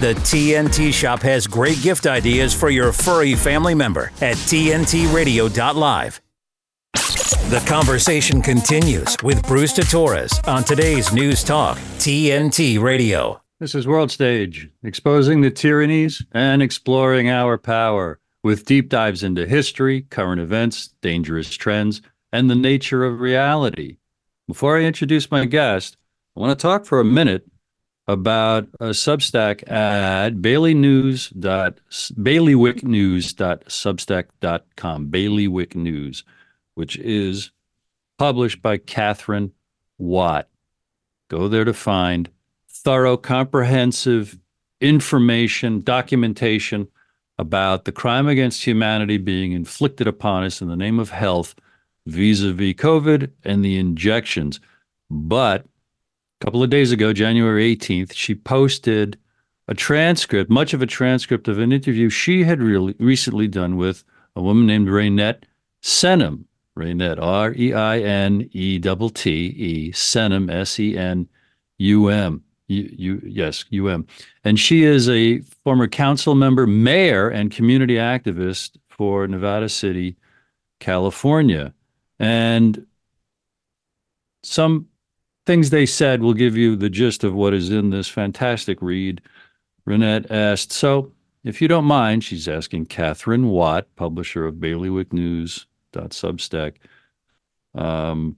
The TNT Shop has great gift ideas for your furry family member at TNTRadio.live. The conversation continues with Bruce Torres on today's News Talk, TNT Radio. This is World Stage, exposing the tyrannies and exploring our power with deep dives into history, current events, dangerous trends, and the nature of reality. Before I introduce my guest, I want to talk for a minute about a Substack ad, Bailey News dot Bailiwick News which is published by Katherine Watt. Go there to find thorough, comprehensive information, documentation about the crime against humanity being inflicted upon us in the name of health vis-a-vis COVID and the injections. But a couple of days ago, January 18th, she posted a transcript, much of a transcript of an interview she had recently done with a woman named Reinette Senum. Reinette, R E I N E T T E, Senum, S E N U M. U, yes, UM. And she is a former council member, mayor, and community activist for Nevada City, California. And some things they said will give you the gist of what is in this fantastic read. Reinette asked, So, if you don't mind, she's asking Katherine Watt, publisher of Bailiwick News. Substack. Um,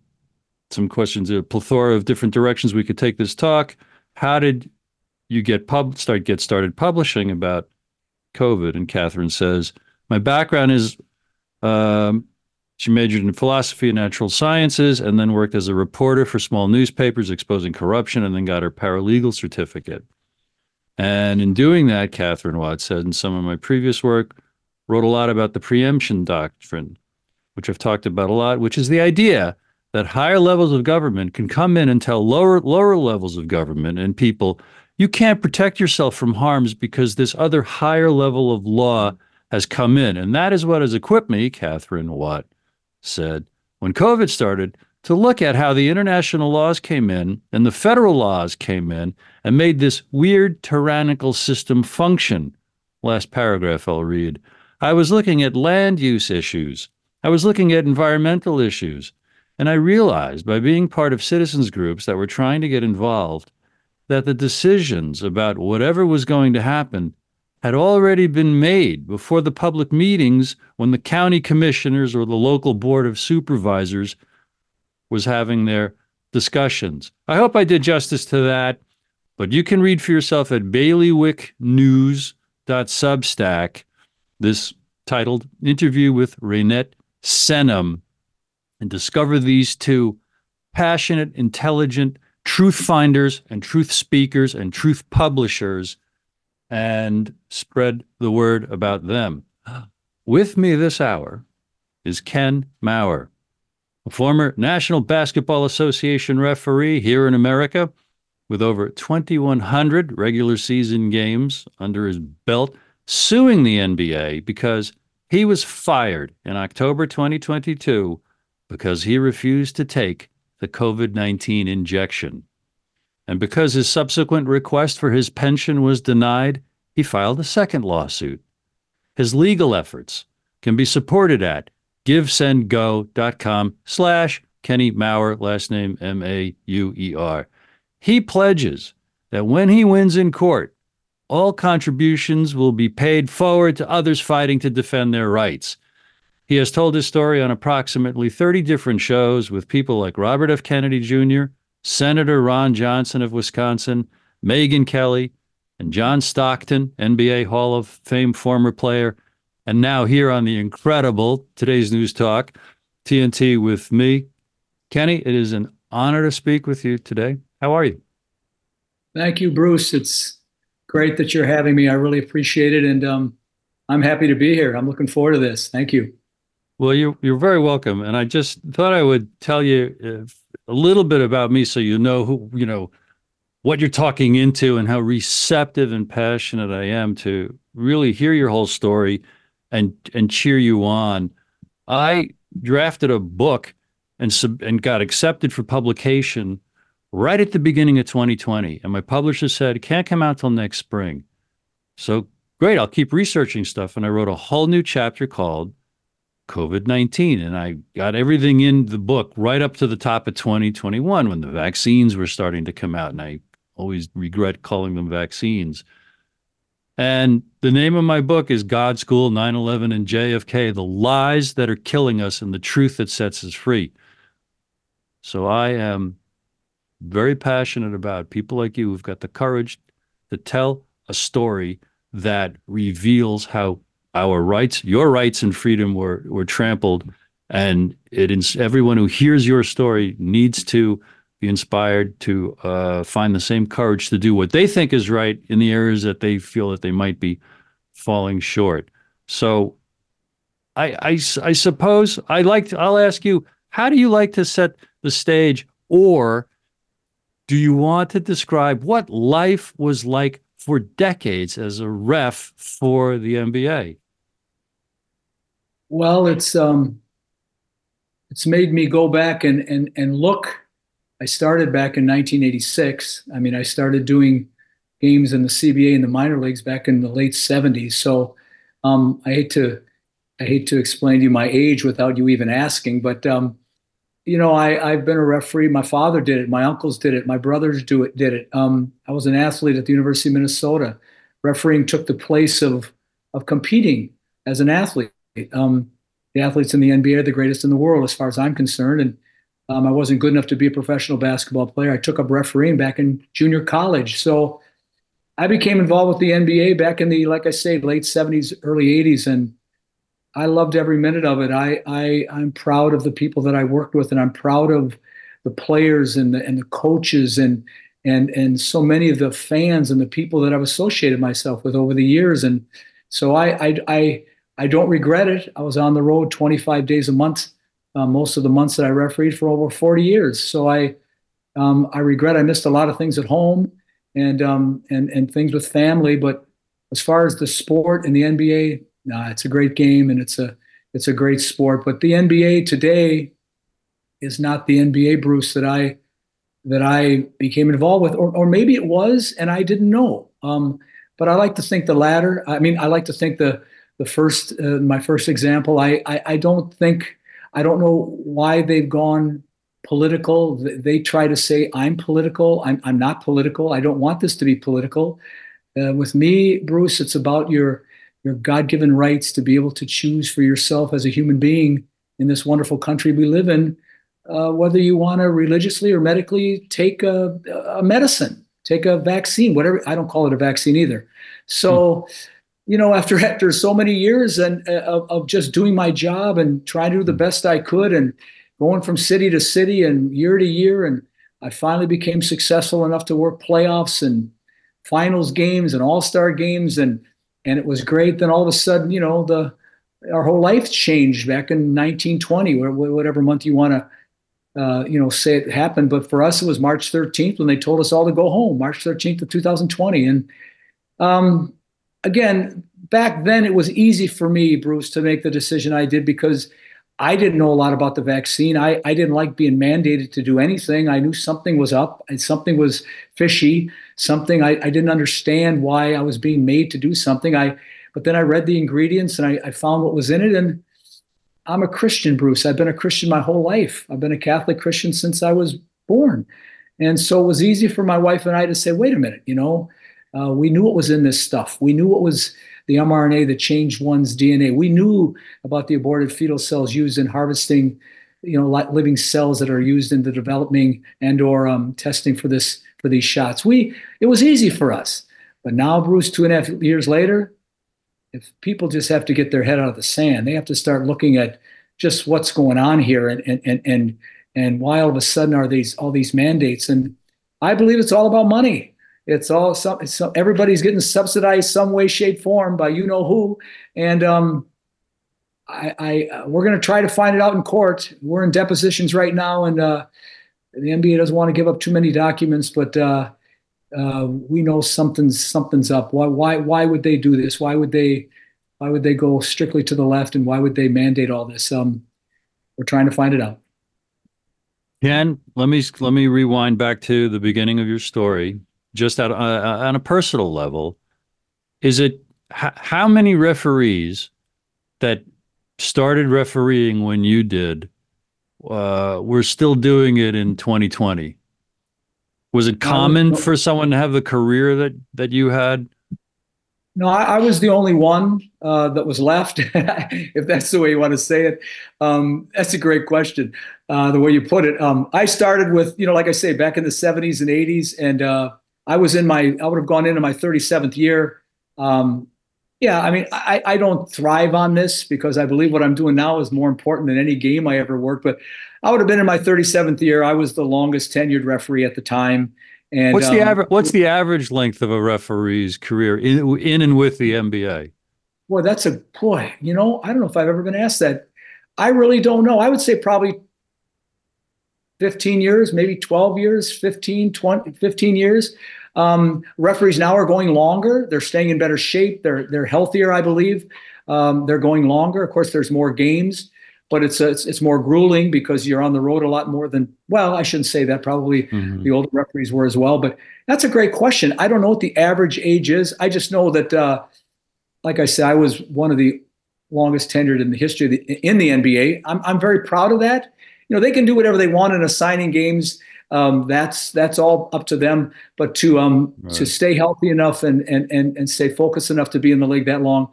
some questions, a plethora of different directions we could take this talk. How did you get pub start get started publishing about COVID? And Katherine says, my background is um, she majored in philosophy and natural sciences and then worked as a reporter for small newspapers exposing corruption and then got her paralegal certificate. And in doing that, Katherine Watt said in some of my previous work, wrote a lot about the preemption doctrine, which I've talked about a lot, which is the idea that higher levels of government can come in and tell lower lower levels of government and people you can't protect yourself from harms because this other higher level of law has come in. And that is what has equipped me, katherine Watt, said when COVID started to look at how the international laws came in and the federal laws came in and made this weird tyrannical system function. Last paragraph I'll read. I was looking at land use issues. I was looking at environmental issues. And I realized by being part of citizens groups that were trying to get involved that the decisions about whatever was going to happen had already been made before the public meetings when the county commissioners or the local board of supervisors was having their discussions. I hope I did justice to that, but you can read for yourself at bailiwicknews.substack this titled Interview with Reinette Senum and discover these two passionate, intelligent truth finders and truth speakers and truth publishers and spread the word about them. With me this hour is Ken Mauer, a former National Basketball Association referee here in America with over 2,100 regular season games under his belt, suing the NBA because he was fired in October 2022 because he refused to take the COVID 19 injection. And because his subsequent request for his pension was denied, he filed a second lawsuit. His legal efforts can be supported at givesendgo.com slash Kenny Mauer, last name M-A-U-E-R. He pledges that when he wins in court, all contributions will be paid forward to others fighting to defend their rights. He has told his story on approximately 30 different shows with people like Robert F. Kennedy Jr., Senator Ron Johnson of Wisconsin, Megyn Kelly, and John Stockton, NBA Hall of Fame former player, and now here on the incredible Today's News Talk, TNT with me. Kenny, it is an honor to speak with you today. How are you? Thank you, Bruce. It's great that you're having me. I really appreciate it. And um, I'm happy to be here. I'm looking forward to this. Thank you. Well, you're, you're very welcome. And I just thought I would tell you uh, a little bit about me so you know who, you know, what you're talking into and how receptive and passionate I am to really hear your whole story and and cheer you on. I drafted a book and sub, and got accepted for publication right at the beginning of 2020 and my publisher said it can't come out till next spring. So great, I'll keep researching stuff. And I wrote a whole new chapter called COVID 19. And I got everything in the book right up to the top of 2021 when the vaccines were starting to come out. And I always regret calling them vaccines. And the name of my book is God School 9 11 and JFK The Lies That Are Killing Us and the Truth That Sets Us Free. So I am very passionate about people like you who've got the courage to tell a story that reveals how our rights, your rights and freedom were were trampled, and it is everyone who hears your story needs to be inspired to uh, find the same courage to do what they think is right in the areas that they feel that they might be falling short. So, I I, I suppose I like to, I'll ask you, how do you like to set the stage, or do you want to describe what life was like for decades as a ref for the NBA? Well, it's um, it's made me go back and and and look. I started back in 1986. I mean, I started doing games in the CBA and the minor leagues back in the late 70s. So um, I hate to I hate to explain to you my age without you even asking, but um, you know, I I've been a referee. My father did it. My uncles did it. My brothers do it. Did it. Um, I was an athlete at the University of Minnesota. Refereeing took the place of of competing as an athlete. Um, the athletes in the NBA are the greatest in the world, as far as I'm concerned. And um, I wasn't good enough to be a professional basketball player. I took up refereeing back in junior college. So I became involved with the NBA back in the, like I say, late 70s, early 80s. And I loved every minute of it. I, I, I'm proud of the people that I worked with, and I'm proud of the players and the, and the coaches and, and, and so many of the fans and the people that I've associated myself with over the years. And so I, I, I I don't regret it. I was on the road 25 days a month, uh, most of the months that I refereed for over 40 years. So I, um, I regret I missed a lot of things at home and um, and and things with family. But as far as the sport and the NBA, nah, it's a great game and it's a it's a great sport. But the NBA today is not the NBA Bruce that I that I became involved with, or or maybe it was and I didn't know. Um, but I like to think the latter. I mean, I like to think the the first uh, my first example I, I, I don't think i don't know why they've gone political. They try to say i'm political i'm, I'm not political i don't want this to be political. Uh, with me bruce it's about your your god-given rights to be able to choose for yourself as a human being in this wonderful country we live in uh, whether you want to religiously or medically take a, a medicine take a vaccine whatever i don't call it a vaccine either. So mm you know, after after so many years and uh, of, of just doing my job and trying to do the best I could and going from city to city and year to year, and I finally became successful enough to work playoffs and finals games and all star games, and and it was great. Then all of a sudden, you know, the our whole life changed back in 1920, or whatever month you want to. Uh, you know, say it happened, but for us, it was March 13th when they told us all to go home. March 13th of 2020, and um, again, back then it was easy for me, Bruce, to make the decision I did because I didn't know a lot about the vaccine. I, I didn't like being mandated to do anything. I knew something was up and something was fishy, something I, I didn't understand why I was being made to do something. I but then I read the ingredients and I, I found what was in it and I'm a Christian, Bruce. I've been a Christian my whole life. I've been a Catholic Christian since I was born. And so it was easy for my wife and I to say, wait a minute, you know, uh, we knew what was in this stuff. We knew what was the mRNA that changed one's DNA. We knew about the aborted fetal cells used in harvesting, you know, living cells that are used in the developing and or um, testing for this for these shots. We it was easy for us, but now, Bruce, two and a half years later, if people just have to get their head out of the sand, they have to start looking at just what's going on here and and and and, and why all of a sudden are these all these mandates and I believe it's all about money. It's all some, everybody's getting subsidized some way, shape, form by you know who, and um, I, I uh, we're going to try to find it out in court. We're in depositions right now, and uh, the NBA doesn't want to give up too many documents, but uh, uh, we know something's something's up. Why why why would they do this? Why would they why would they go strictly to the left, and why would they mandate all this? Um, we're trying to find it out. Ken, let me let me rewind back to the beginning of your story just uh, on a personal level, is it h- how many referees that started refereeing when you did uh, were still doing it in 2020? Was it common no, no. for someone to have the career that that you had? No, I, I was the only one uh, that was left, if that's the way you want to say it. Um, that's a great question, uh, the way you put it. Um, I started with, you know, like I say, back in the 70s and 80s, and uh, I was in my, I would have gone into my 37th year. Um, yeah, I mean, I, I don't thrive on this because I believe what I'm doing now is more important than any game I ever worked. But I would have been in my 37th year. I was the longest tenured referee at the time. And what's the um, average? What's the average length of a referee's career in in and with the NBA? Boy, that's a boy. You know, I don't know if I've ever been asked that. I really don't know. I would say probably 15 years, maybe 12 years, 15, 20, 15 years. Um, referees now are going longer. They're staying in better shape. They're they're healthier, I believe. Um, they're going longer. Of course, there's more games, but it's, a, it's, it's more grueling because you're on the road a lot more than. Well, I shouldn't say that. Probably mm-hmm. the older referees were as well. But that's a great question. I don't know what the average age is. I just know that, uh, like I said, I was one of the longest tenured in the history of the, in the NBA. I'm I'm very proud of that. You know, they can do whatever they want in assigning games um, that's that's all up to them. But to um right. to stay healthy enough and and and and stay focused enough to be in the league that long,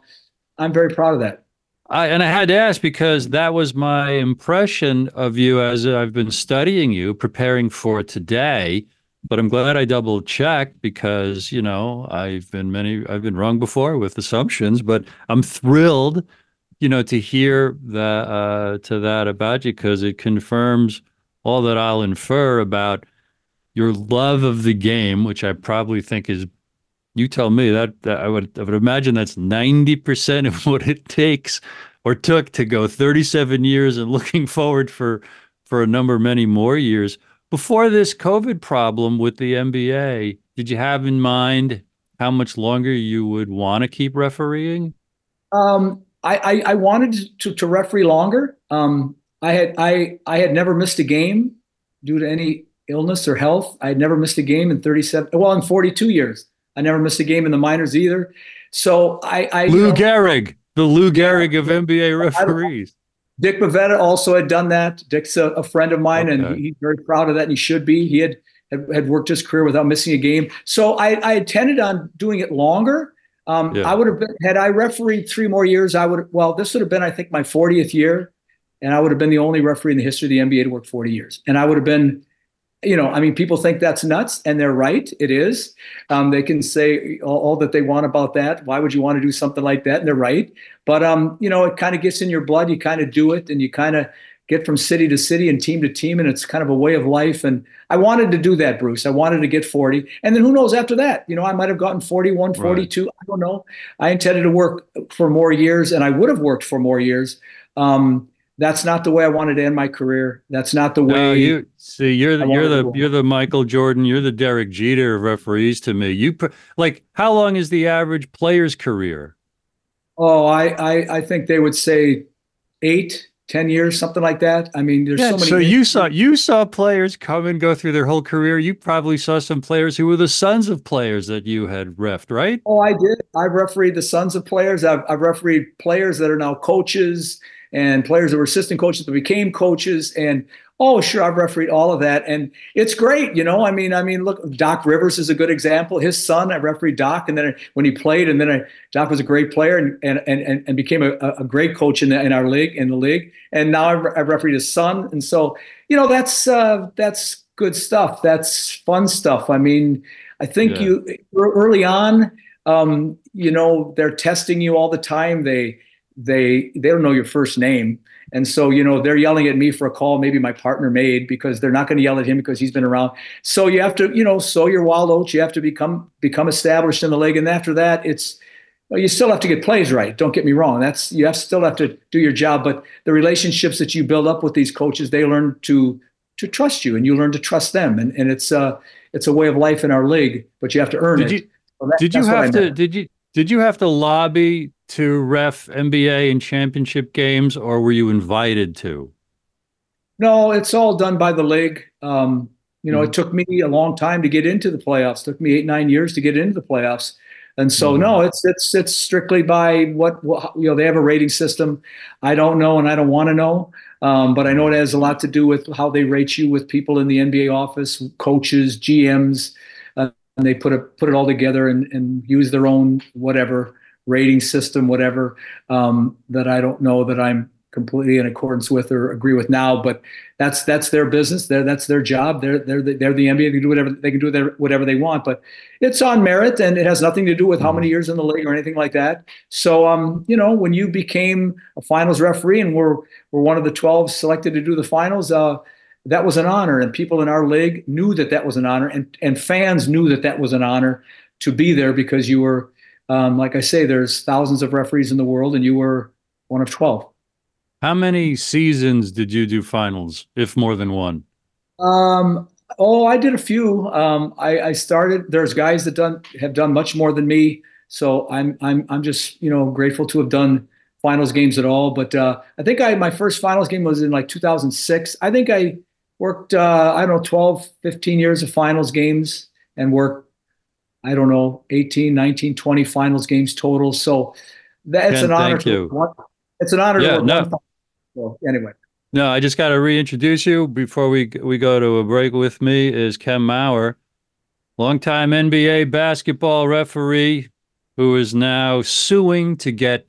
I'm very proud of that. I, and I had to ask because that was my impression of you as I've been studying you, preparing for today. But I'm glad I double checked because you know I've been many I've been wrong before with assumptions, but I'm thrilled, you know, to hear that uh, to that about you because it confirms all that I'll infer about your love of the game, which I probably think is, you tell me that, that I would I would imagine that's ninety percent of what it takes or took to go 37 years and looking forward for for a number many more years. Before this COVID problem with the NBA, did you have in mind how much longer you would want to keep refereeing? Um, I, I, I wanted to, to referee longer. Um, I had I I had never missed a game due to any illness or health. I had never missed a game in 37 well in 42 years. I never missed a game in the minors either. So I, I Lou you know, Gehrig, the Lou Gehrig of NBA referees. Dick Bavetta also had done that. Dick's a, a friend of mine, okay. and he, he's very proud of that, and he should be. He had, had, had worked his career without missing a game. So I, I intended on doing it longer. Um, yeah. I would have been had I refereed three more years. I would well, this would have been I think my 40th year and I would have been the only referee in the history of the NBA to work 40 years. And I would have been, you know, I mean, people think that's nuts, and they're right. It is. Um, they can say all, all, that they want about that. Why would you want to do something like that? And they're right. But um, you know, it kind of gets in your blood. You kind of do it, and you kind of get from city to city and team to team, and it's kind of a way of life. And I wanted to do that, Bruce. I wanted to get 40, and then who knows after that? You know, I might have gotten 41, 42. Right. I don't know. I intended to work for more years, and I would have worked for more years. Um, that's not the way I wanted to end my career. That's not the way. No, you see, you're the, you're the you're the Michael Jordan, you're the Derek Jeter of referees to me. You like how long is the average player's career? Oh, I I, I think they would say eight, ten years, something like that. I mean, there's yeah, so many. So you saw you saw players come and go through their whole career. You probably saw some players who were the sons of players that you had refed, right? Oh, I did. I refereed the sons of players. I've, I've refereed players that are now coaches and players that were assistant coaches that became coaches and oh sure i've refereed all of that and it's great you know i mean i mean look doc rivers is a good example. His son i refereed doc and then when he played and then I, doc was a great player and and and, and became a, a great coach in, the, in our league in the league and now i've, I've refereed his son and so you know that's uh, that's good stuff. That's fun stuff. I mean i think yeah. you early on um, you know they're testing you all the time. They they they don't know your first name and so you know they're yelling at me for a call maybe my partner made because they're not going to yell at him because he's been around. So you have to you know sow your wild oats. You have to become become established in the league. And after that it's well, you still have to get plays right. Don't get me wrong. That's you have still have to do your job. But the relationships that you build up with these coaches they learn to to trust you and you learn to trust them. And, and it's uh it's a way of life in our league but you have to earn did it. you, so that, did you have to did you did you have to lobby to ref NBA and championship games, or were you invited to? No, it's all done by the league. Um, you know, mm-hmm. it took me a long time to get into the playoffs. It took me eight, nine years to get into the playoffs. And so, mm-hmm. no, it's it's it's strictly by what, what, you know. They have a rating system. I don't know, and I don't want to know. Um, but I know it has a lot to do with how they rate you with people in the NBA office, coaches, GMs, uh, and they put it put it all together and, and use their own whatever rating system, whatever um, that I don't know that I'm completely in accordance with or agree with now. But that's that's their business. They're, that's their job. They're they're the, they're the NBA. They can do whatever they can do their, whatever they want. But it's on merit, and it has nothing to do with how many years in the league or anything like that. So um, you know, when you became a finals referee and were were one of the twelve selected to do the finals, uh, that was an honor, and people in our league knew that that was an honor, and and fans knew that that was an honor to be there because you were. Um, like I say, there's thousands of referees in the world, and you were one of 12. How many seasons did you do finals, if more than one? Um, oh, I did a few. Um, I, I started. There's guys that done have done much more than me, so I'm I'm I'm just you know grateful to have done finals games at all. But uh, I think I my first finals game was in like 2006. I think I worked uh, I don't know 12, 15 years of finals games and worked I don't know 18, 19, 20 finals games total. So that's Ken, an honor. Thank you. it's an honor. Yeah, no. So anyway. No, I just got to reintroduce you before we we go to a break. With me is Ken Mauer, longtime NBA basketball referee, who is now suing to get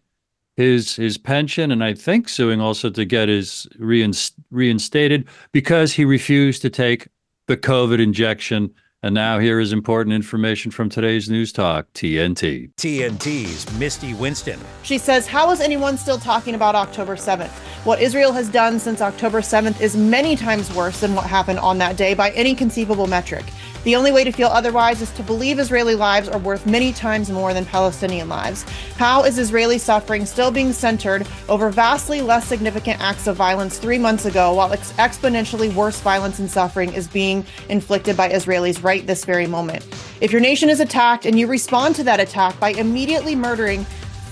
his his pension, and I think suing also to get his reinst- reinstated because he refused to take the COVID injection and now here is important information from today's News Talk, TNT. TNT's Misty Winston. She says, How is anyone still talking about October 7th? What Israel has done since October 7th is many times worse than what happened on that day by any conceivable metric. The only way to feel otherwise is to believe Israeli lives are worth many times more than Palestinian lives. How is Israeli suffering still being centered over vastly less significant acts of violence three months ago, while ex- exponentially worse violence and suffering is being inflicted by Israelis right this very moment? If your nation is attacked and you respond to that attack by immediately murdering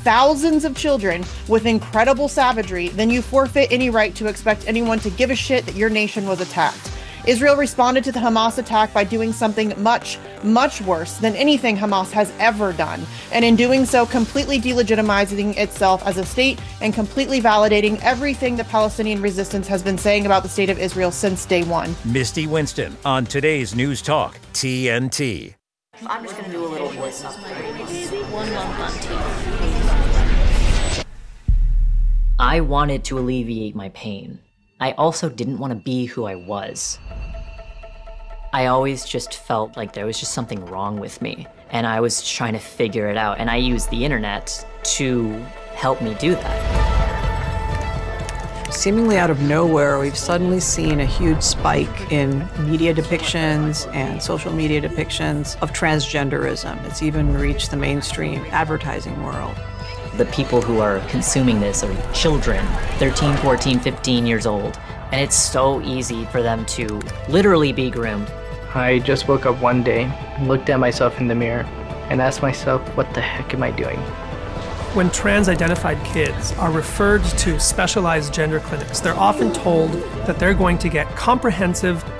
thousands of children with incredible savagery, then you forfeit any right to expect anyone to give a shit that your nation was attacked. Israel responded to the Hamas attack by doing something much, much worse than anything Hamas has ever done, and in doing so, completely delegitimizing itself as a state and completely validating everything the Palestinian resistance has been saying about the state of Israel since day one. Misty Winston on today's News Talk, TNT. I'm just going to do a little voice One month. I wanted to alleviate my pain. I also didn't want to be who I was. I always just felt like there was just something wrong with me, and I was trying to figure it out, and I used the internet to help me do that. Seemingly out of nowhere, we've suddenly seen a huge spike in media depictions and social media depictions of transgenderism. It's even reached the mainstream advertising world the people who are consuming this are children 13 14 15 years old. And it's so easy for them to literally be groomed. I just woke up one day looked at myself in the mirror and asked myself what the heck am i doing? When trans identified kids are referred to specialized gender clinics, they're often told that they're going to get comprehensive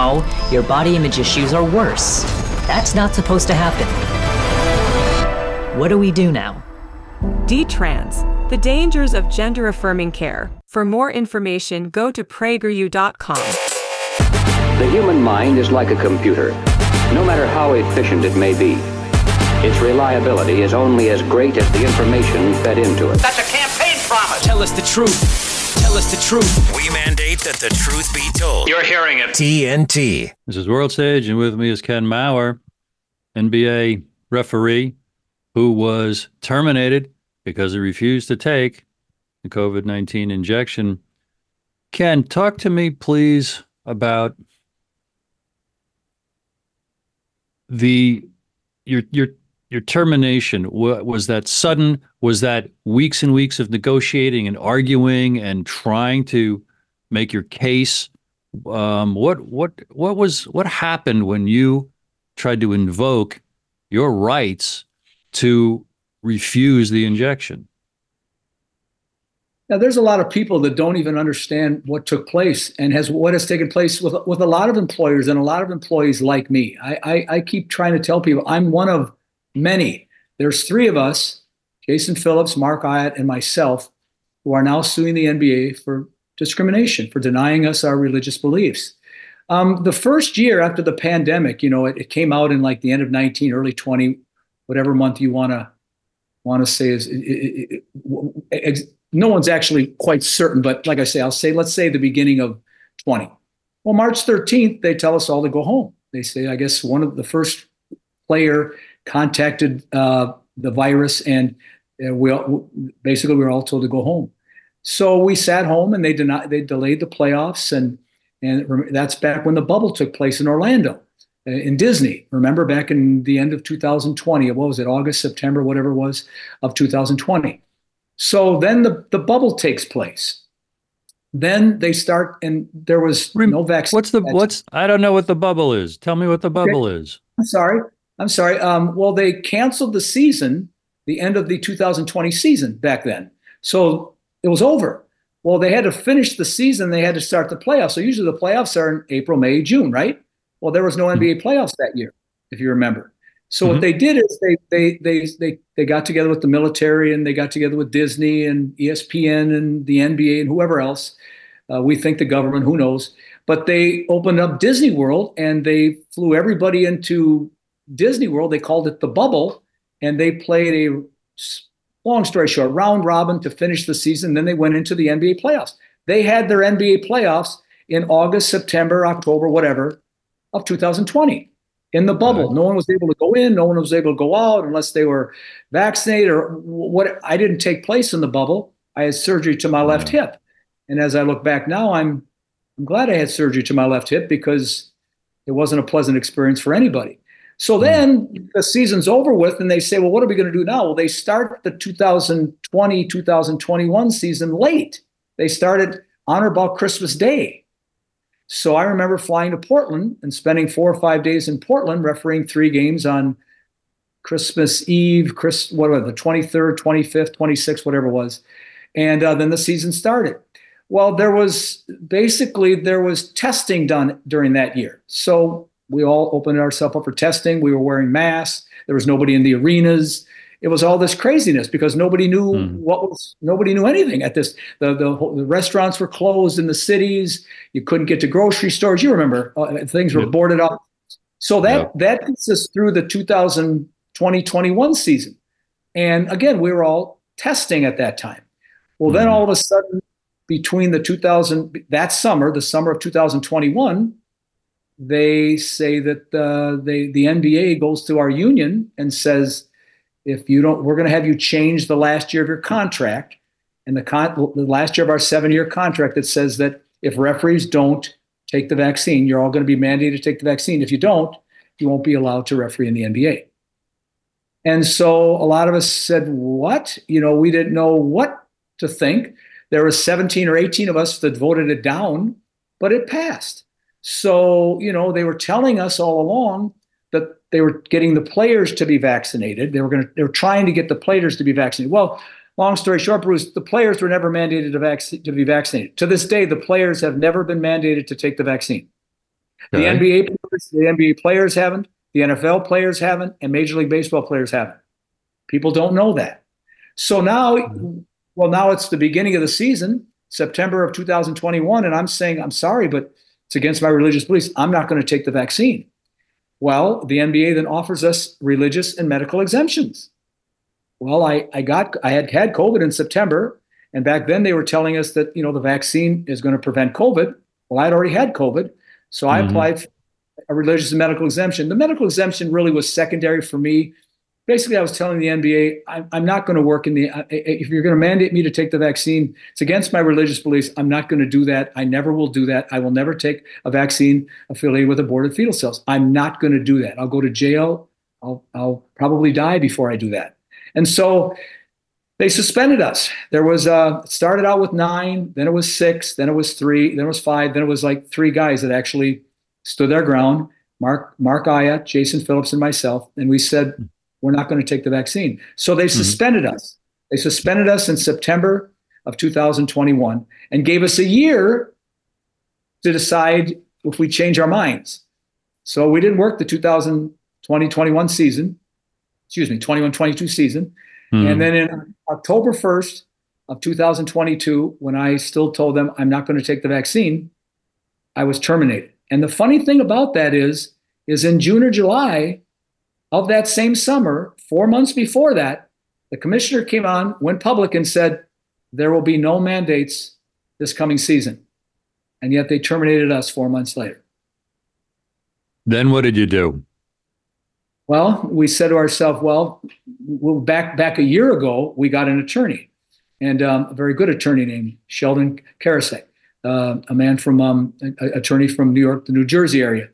now your body image issues are worse. That's not supposed to happen. What do we do now? Detrans, the dangers of gender affirming care. For more information, go to prageru.com. The human mind is like a computer, no matter how efficient it may be. Its reliability is only as great as the information fed into it. That's a campaign promise. Tell us the truth. Tell us the truth. We mandate that the truth be told. You're hearing it. TNT. This is World Stage, and with me is Ken Mauer, NBA referee, who was terminated because he refused to take the COVID 19 injection. Ken, talk to me, please, about the your your your termination was that sudden? Was that weeks and weeks of negotiating and arguing and trying to make your case? Um, what what what was what happened when you tried to invoke your rights to refuse the injection? Now, there's a lot of people that don't even understand what took place and has what has taken place with with a lot of employers and a lot of employees like me. I, I, I keep trying to tell people I'm one of many. There's three of us, Jason Phillips, Mark Ayotte, and myself, who are now suing the NBA for discrimination, for denying us our religious beliefs. Um, the first year after the pandemic, you know, it, it, came out in like the end of 19, early 20, whatever month you want to want to say is it, it, no one's actually quite certain, but like I say, I'll say, let's say the beginning of 20. Well, March 13th, they tell us all to go home. They say, I guess one of the first player contacted uh, the virus, and uh, we all, basically we were all told to go home. So we sat home, and they denied, they delayed the playoffs, and and that's back when the bubble took place in Orlando, uh, in Disney. Remember back in the end of 2020, what was it, August, September, whatever it was, of 2020. So then the, the bubble takes place. Then they start, and there was no vaccine. What's the what's? I don't know what the bubble is. Tell me what the bubble okay. is. I'm sorry. I'm sorry. Um, well, they canceled the season, the end of the 2020 season back then. So it was over. Well, they had to finish the season. They had to start the playoffs. So usually the playoffs are in April, May, June, right? Well, there was no NBA mm-hmm. playoffs that year, if you remember. So mm-hmm. what they did is they they they they they got together with the military and they got together with Disney and ESPN and the NBA and whoever else. Uh, we think the government, who knows? But they opened up Disney World and they flew everybody into Disney World. They called it the bubble, and they played a long story short round robin to finish the season. Then they went into the NBA playoffs. They had their NBA playoffs in August, September, October, whatever, of 2020 in the bubble. Right. No one was able to go in, no one was able to go out unless they were vaccinated or what. I didn't take place in the bubble. I had surgery to my left mm-hmm. hip, and as I look back now, I'm I'm glad I had surgery to my left hip because it wasn't a pleasant experience for anybody. So hmm. then the season's over with, and they say, well, what are we going to do now? Well, they start the 2020 2021 season late. They started on or about Christmas Day. So I remember flying to Portland and spending four or five days in Portland, refereeing three games on Christmas Eve, Chris, what was the 23rd, 25th, 26th, whatever it was. And uh, then the season started. Well, there was basically there was testing done during that year. So we all opened ourselves up for testing. We were wearing masks. There was nobody in the arenas it was all this craziness because nobody knew mm. what was nobody knew anything at this the, the, the restaurants were closed in the cities you couldn't get to grocery stores you remember uh, things were yep. boarded up so that yep. that gets us through the 2020 21 season and again we were all testing at that time well mm. then hmm. all of a sudden between the 2000 that summer the summer of 2021 they say that uh, they, the NBA goes to our union and says if you don't, we're going to have you change the last year of your contract and the, con- the last year of our seven year contract that says that if referees don't take the vaccine, you're all going to be mandated to take the vaccine. If you don't, you won't be allowed to referee in the NBA. And so a lot of us said, What? You know, we didn't know what to think. There were 17 or 18 of us that voted it down, but it passed. So, you know, they were telling us all along that they were getting the players to be vaccinated. They were going to they were trying to get the players to be vaccinated. Well, long story short, Bruce, the players were never mandated to, vac- to be vaccinated. To this day, the players have never been mandated to take the vaccine. Okay. The NBA players, the NBA players haven't, the NFL players haven't, and Major League Baseball players haven't. People don't know that. So now, mm-hmm. well, now it's the beginning of the season, September of 2021, and I'm saying, I'm sorry, but it's against my religious beliefs. I'm not going to take the vaccine. Well, the NBA then offers us religious and medical exemptions. Well, I, I got I had had COVID in September, and back then they were telling us that you know the vaccine is going to prevent COVID. Well, I had already had COVID, so I mm-hmm. applied for a religious and medical exemption. The medical exemption really was secondary for me basically, I was telling the NBA, I'm, I'm not going to work in the, if you're going to mandate me to take the vaccine, it's against my religious beliefs. I'm not going to do that. I never will do that. I will never take a vaccine affiliated with aborted fetal cells. I'm not going to do that. I'll go to jail. I'll, I'll probably die before I do that. And so they suspended us. There was uh, it started out with nine, then it was six, then it was three, then it was five, then it was like three guys that actually stood their ground. Mark Mark Ayotte, Jason Phillips, and myself, and we said we're not going to take the vaccine. So they suspended mm-hmm. us. They suspended us in September of 2021 and gave us a year to decide if we change our minds. So we didn't work the 2020-21 season, excuse me, 21-22 season. Mm-hmm. And then in October 1st of 2022, when I still told them I'm not going to take the vaccine, I was terminated. And the funny thing about that is, is in June or July of that same summer, four months before that, the commissioner came on, went public, and said there will be no mandates this coming season. And yet they terminated us four months later. Then what did you do? Well, we said to ourselves, well, well back back a year ago, we got an attorney, and um, a very good attorney named Sheldon Karasek, uh, a man from um, a, attorney from New York, the New Jersey area,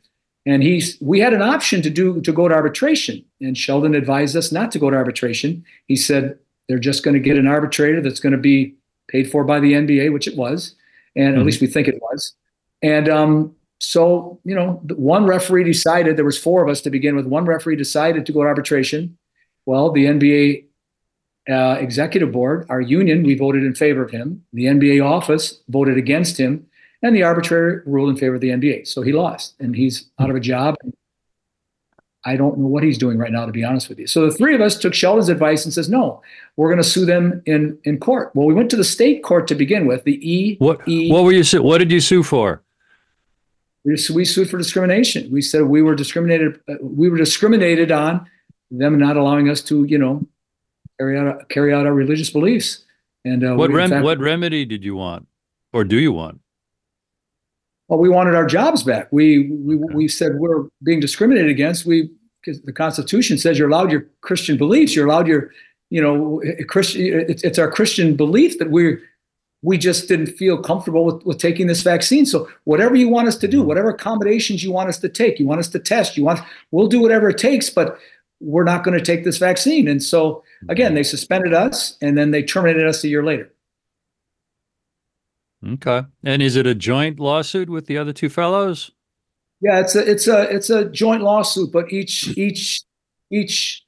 and he's we had an option to do to go to arbitration, and Sheldon advised us not to go to arbitration. He said they're just going to get an arbitrator that's going to be paid for by the NBA, which it was, and mm-hmm. at least we think it was, and um, so you know one referee decided there was four of us to begin with one referee decided to go to arbitration. Well the nba uh, executive board our union we voted in favor of him. The nba office voted against him and the arbitrator ruled in favor of the nba so he lost and he's out of a job i don't know what he's doing right now to be honest with you so the three of us took sheldon's advice and says no we're going to sue them in in court well we went to the state court to begin with the e what, e- what were you what did you sue for we, we sued for discrimination. We said we were discriminated. Uh, we were discriminated on them not allowing us to, you know, carry out carry out our religious beliefs. And uh, what rem- fact, what remedy did you want, or do you want? Well, we wanted our jobs back. We we, we said we're being discriminated against. We the Constitution says you're allowed your Christian beliefs. You're allowed your, you know, Christian. It's, it's our Christian belief that we're we just didn't feel comfortable with, with taking this vaccine. So whatever you want us to do, mm-hmm. whatever accommodations you want us to take, you want us to test, you want, we'll do whatever it takes, but we're not going to take this vaccine. And so again, mm-hmm. they suspended us and then they terminated us a year later. Okay. And is it a joint lawsuit with the other two fellows? Yeah, it's a it's a it's a joint lawsuit, but each each each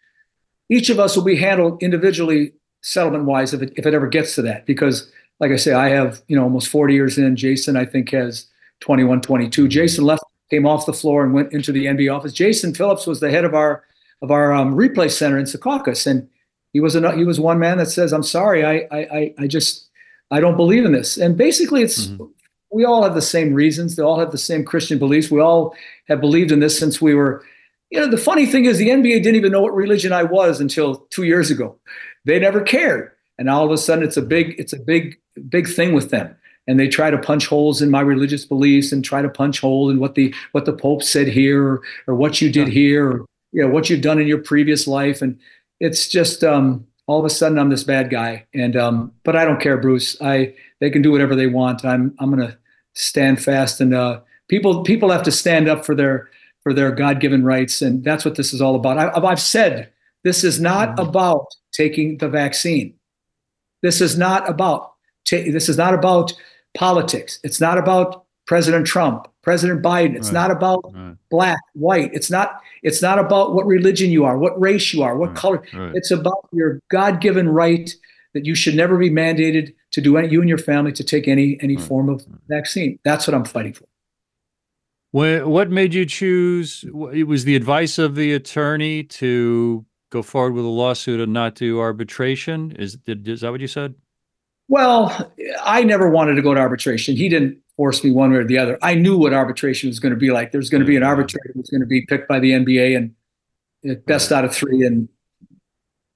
each of us will be handled individually settlement wise if it if it ever gets to that because like I say, I have, you know, almost 40 years in. Jason, I think, has 21, 22. Jason left, came off the floor and went into the NBA office. Jason Phillips was the head of our of our um, replay center in Secaucus, and he was a, he was one man that says, "I'm sorry, I I I just I don't believe in this." And basically, it's mm-hmm. we all have the same reasons. They all have the same Christian beliefs. We all have believed in this since we were. You know, the funny thing is, the NBA didn't even know what religion I was until two years ago. They never cared and all of a sudden it's a big it's a big big thing with them and they try to punch holes in my religious beliefs and try to punch hole in what the what the pope said here or, or what you did here or you know what you've done in your previous life and it's just um, all of a sudden i'm this bad guy. And um, but i don't care bruce. I they can do whatever they want. I'm i'm going to stand fast and uh, people people have to stand up for their for their god-given rights. And that's what this is all about. I, i've said this is not mm-hmm. about taking the vaccine. This is not about this is not about politics. It's not about President Trump, President Biden. It's right. not about right. black, white. It's not it's not about what religion you are, what race you are, what right. color. It's about your God-given right that you should never be mandated to do any, you and your family to take any any form of vaccine. That's what I'm fighting for. what made you choose? It was the advice of the attorney to go forward with a lawsuit and not do arbitration? Is did, is that what you said? Well, I never wanted to go to arbitration. He didn't force me one way or the other. I knew what arbitration was going to be like. There's going to be an arbitrator who's going to be picked by the NBA and best out of three, and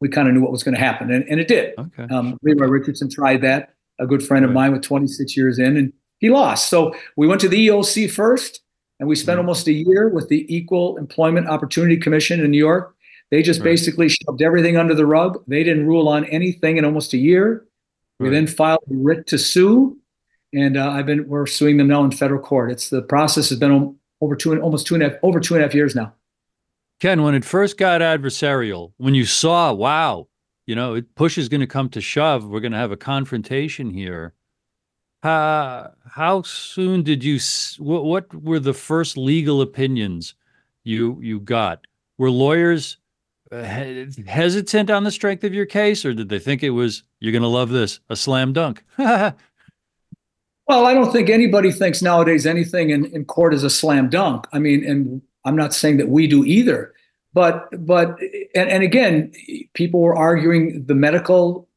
we kind of knew what was going to happen, and, and it did. Okay. Um, Leroy Richardson tried that. A good friend of mine with 26 years in, and he lost. So we went to the EOC first, and we spent mm-hmm. almost a year with the Equal Employment Opportunity Commission in New York they just right. basically shoved everything under the rug. They didn't rule on anything in almost a year. We then filed a writ to sue, and uh, I've been we're suing them now in federal court. It's the process has been over two and almost two and a half over two and a half years now. Ken, when it first got adversarial, when you saw, wow, you know, it, push is going to come to shove, we're going to have a confrontation here. Uh, how soon did you? What, what were the first legal opinions you you got? Were lawyers uh, hesitant on the strength of your case, or did they think it was you're going to love this a slam dunk? well, I don't think anybody thinks nowadays anything in, in court is a slam dunk. I mean, and I'm not saying that we do either, but but and, and again, people were arguing the medical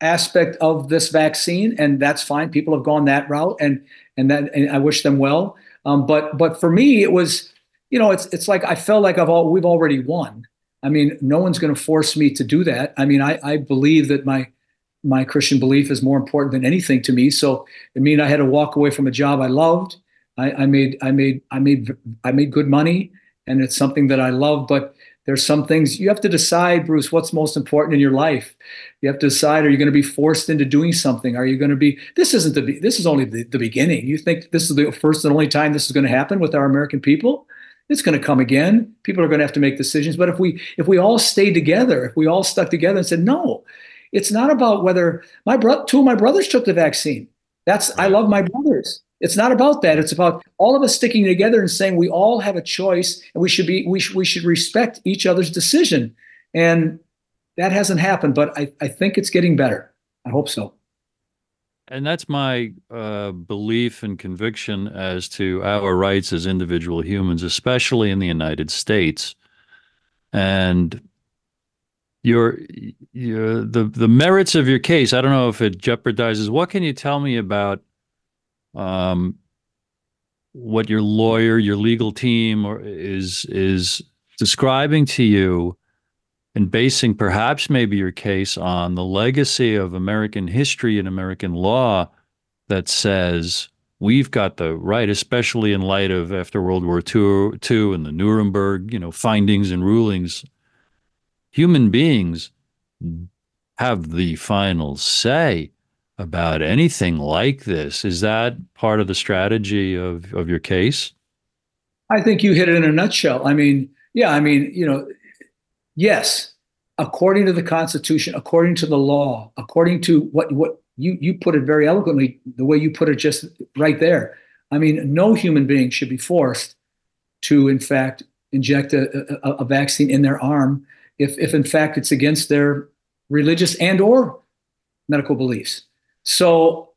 aspect of this vaccine, and that's fine. People have gone that route, and and that and I wish them well. Um, but but for me, it was you know it's it's like I felt like I've all we've already won. I mean, no one's going to force me to do that. I mean, I, I believe that my my Christian belief is more important than anything to me. So it mean I had to walk away from a job I loved. I, I made I made I made I made good money, and it's something that I love. But there's some things you have to decide, Bruce, what's most important in your life. You have to decide: Are you going to be forced into doing something? Are you going to be? This isn't the. This is only the, the beginning. You think this is the first and only time this is going to happen with our American people? It's going to come again. People are going to have to make decisions. But if we if we all stayed together, if we all stuck together and said, no, it's not about whether my bro- two of my brothers took the vaccine. That's I love my brothers. It's not about that. It's about all of us sticking together and saying we all have a choice and we should be we, sh- we should respect each other's decision. And that hasn't happened, but I, I think it's getting better. I hope so. And that's my uh, belief and conviction as to our rights as individual humans, especially in the United States. And your, your the the merits of your case. I don't know if it jeopardizes. What can you tell me about um, what your lawyer, your legal team, or is is describing to you, and basing perhaps maybe your case on the legacy of American history and American law that says we've got the right, especially in light of after World War II, II and the Nuremberg, you know, findings and rulings. Human beings have the final say about anything like this. Is that part of the strategy of, of your case? I think you hit it in a nutshell. I mean, yeah, I mean, you know, yes, according to the Constitution, according to the law, according to what what you you put it very eloquently, the way you put it just right there. I mean, no human being should be forced to, in fact, inject a, a, a vaccine in their arm if if in fact it's against their religious and or medical beliefs. So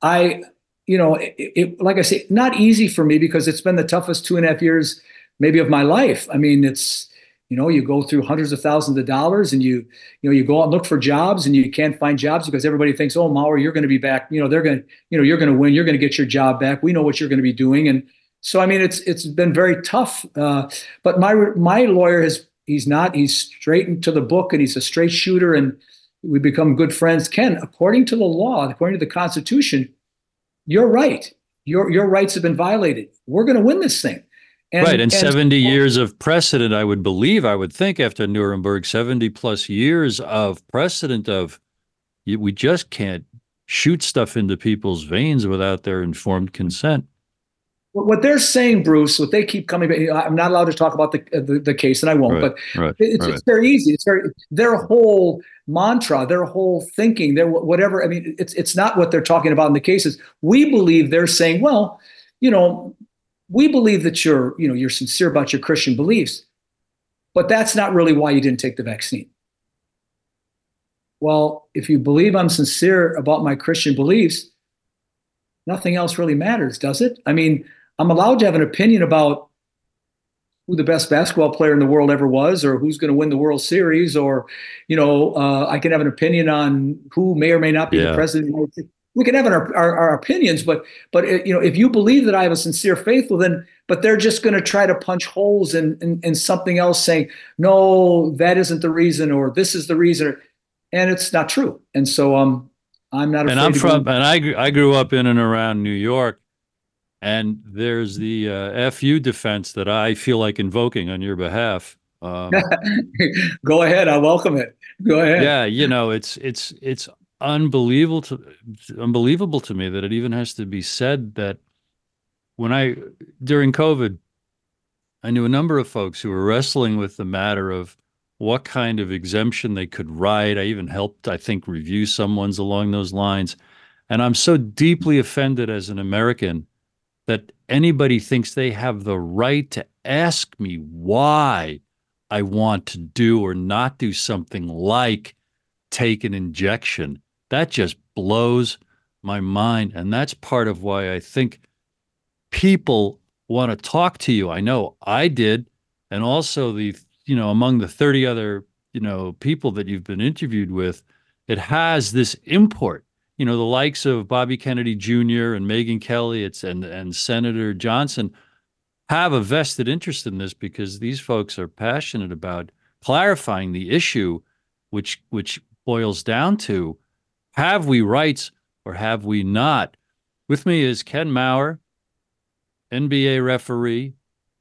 I, you know, it, it, like I say, not easy for me because it's been the toughest two and a half years maybe of my life. I mean, it's, you know, you go through hundreds of thousands of dollars and you, you know, you go out and look for jobs and you can't find jobs because everybody thinks, oh, Mauer, you're going to be back. You know, they're going to, you know, you're going to win. You're going to get your job back. We know what you're going to be doing. And so, I mean, it's, it's been very tough. Uh, but my, my lawyer has, he's not, he's straight into the book and he's a straight shooter. And, we become good friends. Ken, according to the law, according to the Constitution, you're right. Your your rights have been violated. We're going to win this thing. And, right, and, and 70 years of precedent, I would believe, I would think after Nuremberg, 70 plus years of precedent of we just can't shoot stuff into people's veins without their informed consent what they're saying, Bruce, what they keep coming back. I'm not allowed to talk about the the, the case, and I won't. Right, but right, it's, right. it's very easy. It's very their whole mantra, their whole thinking, their whatever. I mean, it's it's not what they're talking about in the cases. We believe they're saying, well, you know, we believe that you're you know you're sincere about your Christian beliefs, but that's not really why you didn't take the vaccine. Well, if you believe I'm sincere about my Christian beliefs, nothing else really matters, does it? I mean I'm allowed to have an opinion about who the best basketball player in the world ever was, or who's going to win the World Series, or you know, uh, I can have an opinion on who may or may not be yeah. the president. We can have our, our, our opinions, but but uh, you know, if you believe that I have a sincere faith, well then, but they're just going to try to punch holes in, in in something else, saying no, that isn't the reason, or this is the reason, and it's not true. And so, um, I'm not. And I'm from, and I I grew up in and around New York and there's the uh, FU defense that I feel like invoking on your behalf. Um, Go ahead, I welcome it. Go ahead. Yeah, you know, it's it's it's unbelievable to unbelievable to me that it even has to be said that when I during COVID, I knew a number of folks who were wrestling with the matter of what kind of exemption they could write. I even helped, I think, review someone's along those lines. And I'm so deeply offended as an American that anybody thinks they have the right to ask me why I want to do or not do something like take an injection. That just blows my mind. And that's part of why I think people want to talk to you. I know I did. And also the, you know, among the 30 other, you know, people that you've been interviewed with, it has this import. You know, the likes of Bobby Kennedy Jr. and Megyn Kelly, it's and and Senator Johnson have a vested interest in this because these folks are passionate about clarifying the issue, which which boils down to have we rights or have we not? With me is Ken Mauer, NBA referee,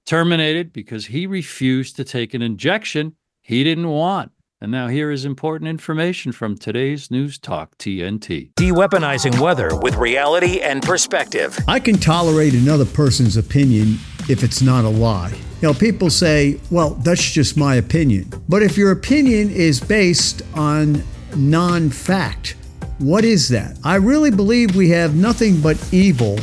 terminated because he refused to take an injection he didn't want. And now here is important information from today's News Talk TNT. De-weaponizing weather with reality and perspective. I can tolerate another person's opinion if it's not a lie. You know, people say, well, that's just my opinion. But if your opinion is based on non fact, what is that? I really believe we have nothing but evil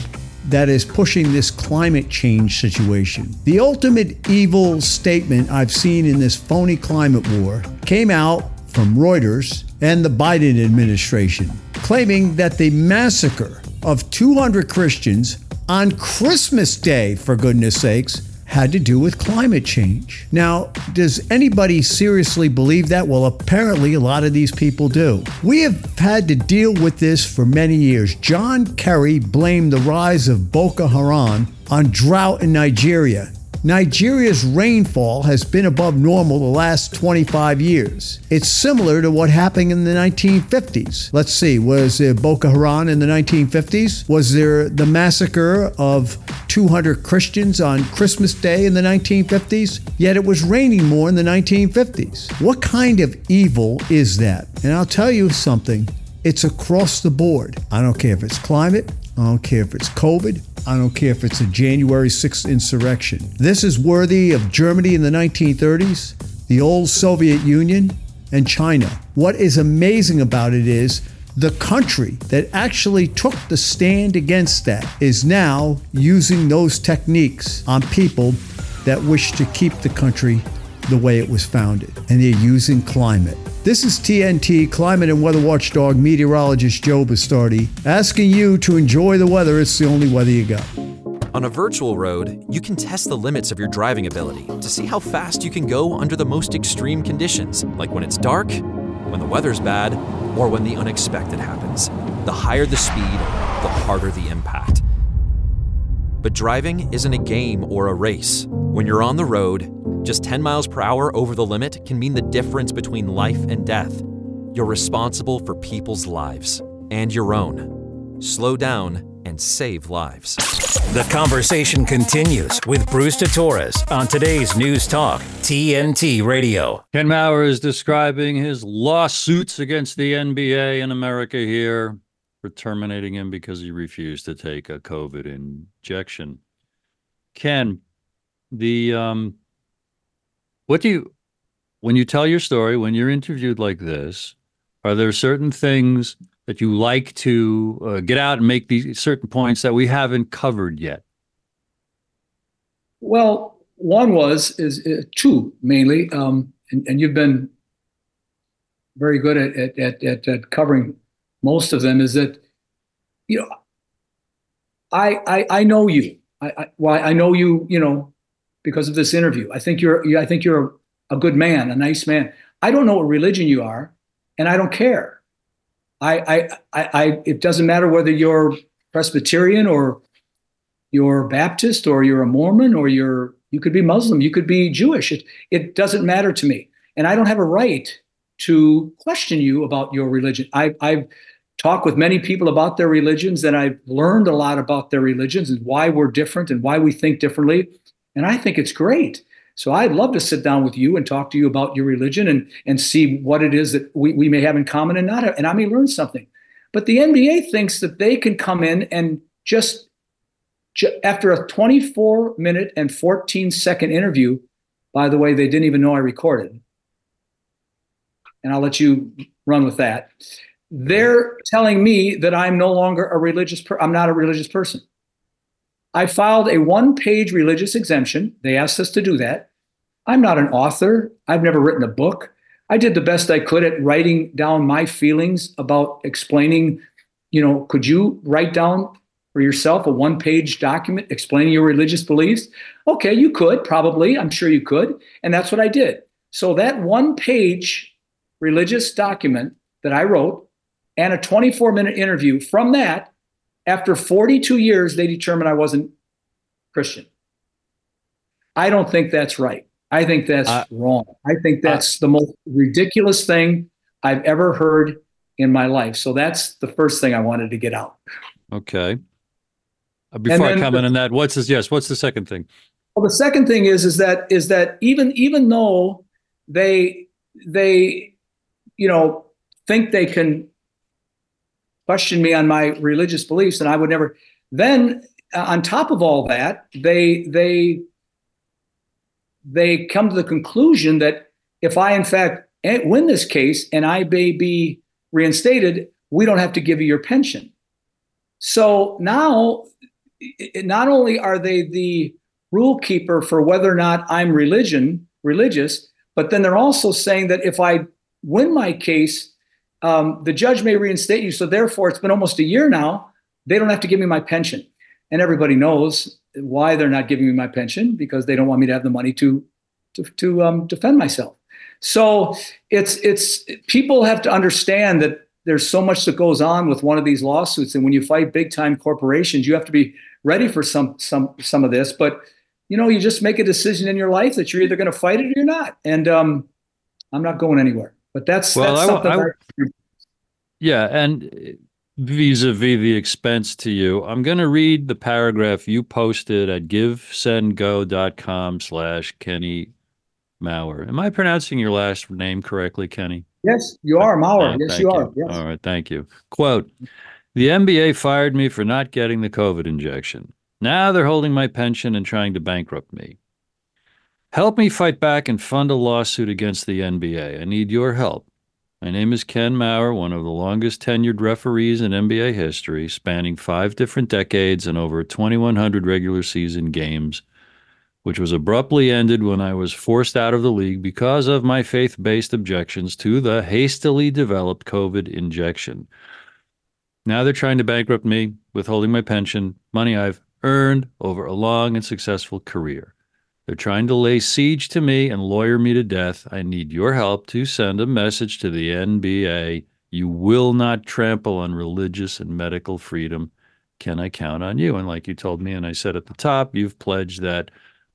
that is pushing this climate change situation. The ultimate evil statement I've seen in this phony climate war came out from Reuters and the Biden administration, claiming that the massacre of 200 Christians on Christmas Day, for goodness sakes, had to do with climate change. Now, does anybody seriously believe that? Well, apparently a lot of these people do. We have had to deal with this for many years. John Kerry blamed the rise of Boko Haram on drought in Nigeria. Nigeria's rainfall has been above normal the last 25 years. It's similar to what happened in the 1950s. Let's see, was there Boko Haram in the 1950s? Was there the massacre of 200 Christians on Christmas Day in the 1950s? Yet it was raining more in the 1950s. What kind of evil is that? And I'll tell you something. It's across the board. I don't care if it's climate, I don't care if it's COVID. I don't care if it's a January 6th insurrection. This is worthy of Germany in the 1930s, the old Soviet Union, and China. What is amazing about it is the country that actually took the stand against that is now using those techniques on people that wish to keep the country the way it was founded. And they're using climate. This is TNT climate and weather watchdog meteorologist Joe Bastardi asking you to enjoy the weather. It's the only weather you got. On a virtual road, you can test the limits of your driving ability to see how fast you can go under the most extreme conditions, like when it's dark, when the weather's bad, or when the unexpected happens. The higher the speed, the harder the impact. But driving isn't a game or a race. When you're on the road, just 10 miles per hour over the limit can mean the difference between life and death. You're responsible for people's lives and your own. Slow down and save lives. The conversation continues with Bruce Torres on today's News Talk TNT Radio. Ken Mauer is describing his lawsuits against the NBA in America here for terminating him because he refused to take a COVID injection. Ken, the um, what do you, when you tell your story, when you're interviewed like this, are there certain things that you like to uh, get out and make these certain points that we haven't covered yet? Well, one was is uh, two mainly, um, and, and, you've been very good at at, at at, covering most of them. Is that you know, I I, I know you. I, I why I know you. You know, because of this interview. I think you're I think you're a, good man, a nice man. I don't know what religion you are, and I don't care. I, I, I, I, it doesn't matter whether you're Presbyterian or you're Baptist or you're a Mormon or you're you could be Muslim, you could be Jewish. It it doesn't matter to me, and I don't have a right to question you about your religion. I, I've talked with many people about their religions, and I've learned a lot about their religions and why we're different and why we think differently. And I think it's great. So I'd love to sit down with you and talk to you about your religion and, and see what it is that we, we may have in common and not have, and I may learn something. But the NBA thinks that they can come in and just after a 24 minute and 14 second interview, by the way, they didn't even know I recorded. And I'll let you run with that. They're telling me that I'm no longer a religious per- I'm not a religious person. I filed a one-page religious exemption. They asked us to do that. I'm not an author. I've never written a book. I did the best I could at writing down my feelings about explaining, you know, could you write down for yourself a one page document explaining your religious beliefs? Okay, you could, probably. I'm sure you could. And that's what I did. So that one page religious document that I wrote and a 24 minute interview from that, after 42 years, they determined I wasn't Christian. I don't think that's right. I think that's uh, wrong. I think that's uh, the most ridiculous thing I've ever heard in my life. So that's the first thing I wanted to get out. Okay. Uh, before I comment on that, what's this? Yes, what's the second thing? Well, the second thing is is that is that even even though they they you know think they can question me on my religious beliefs, and I would never. Then uh, on top of all that, they they they come to the conclusion that if I in fact win this case and I may be reinstated, we don't have to give you your pension. So now not only are they the rule keeper for whether or not I'm religion religious, but then they're also saying that if I win my case, um, the judge may reinstate you. So therefore, it's been almost a year now. They don't have to give me my pension, and everybody knows why they're not giving me my pension because they don't want me to have the money to to, to um, defend myself. So it's it's people have to understand that there's so much that goes on with one of these lawsuits, and when you fight big time corporations, you have to be ready for some some some of this. But you know, you just make a decision in your life that you're either going to fight it or you're not. And um, I'm not going anywhere. But that's well, that's I, something. I, I, yeah, and vis-a-vis the expense to you, I'm going to read the paragraph you posted at givesendgo.com slash Kenny Mauer. Am I pronouncing your last name correctly, Kenny? Yes, you are Mauer. Oh, yes, you, you are. Yes. All right, thank you. Quote, the NBA fired me for not getting the COVID injection. Now they're holding my pension and trying to bankrupt me. Help me fight back and fund a lawsuit against the NBA. I need your help. My name is Ken Mauer, one of the longest tenured referees in NBA history, spanning five different decades and over 2,100 regular season games, which was abruptly ended when I was forced out of the league because of my faith based objections to the hastily developed COVID injection. Now they're trying to bankrupt me, withholding my pension, money I've earned over a long and successful career. They're trying to lay siege to me and lawyer me to death. I need your help to send a message to the NBA. You will not trample on religious and medical freedom. Can I count on you? And like you told me, and I said at the top, you've pledged that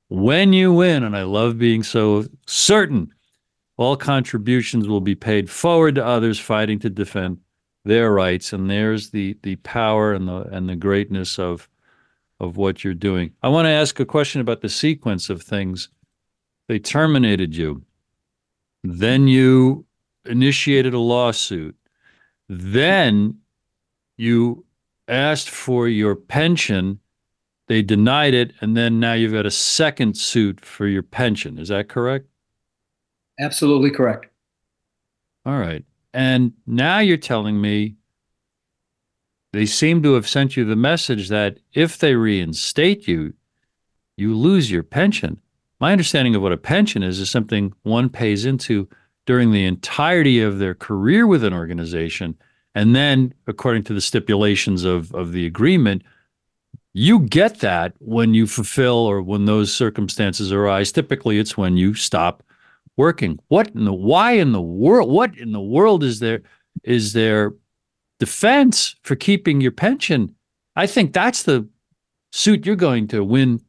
when you win, and I love being so certain, all contributions will be paid forward to others fighting to defend their rights, and there's the the power and the and the greatness of of what you're doing. I want to ask a question about the sequence of things. They terminated you. Then you initiated a lawsuit. Then you asked for your pension. They denied it. And then now you've got a second suit for your pension. Is that correct? Absolutely correct. All right. And now you're telling me they seem to have sent you the message that if they reinstate you, you lose your pension. My understanding of what a pension is is something one pays into during the entirety of their career with an organization. And then, according to the stipulations of, of the agreement, you get that when you fulfill or when those circumstances arise. Typically, it's when you stop working. What in the why in the world? What in the world is there is there defense for keeping your pension? I think that's the suit you're going to win.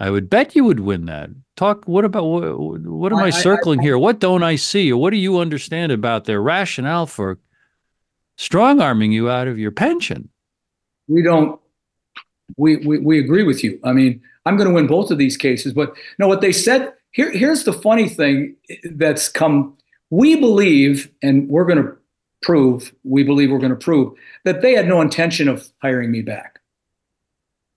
I would bet you would win that. Talk. What about what? What am I, I circling I, I, here? What don't I see, or what do you understand about their rationale for strong arming you out of your pension? We don't. We, we we agree with you. I mean, I'm going to win both of these cases, but no, what they said here, here's the funny thing that's come. We believe, and we're going to prove, we believe we're going to prove, that they had no intention of hiring me back.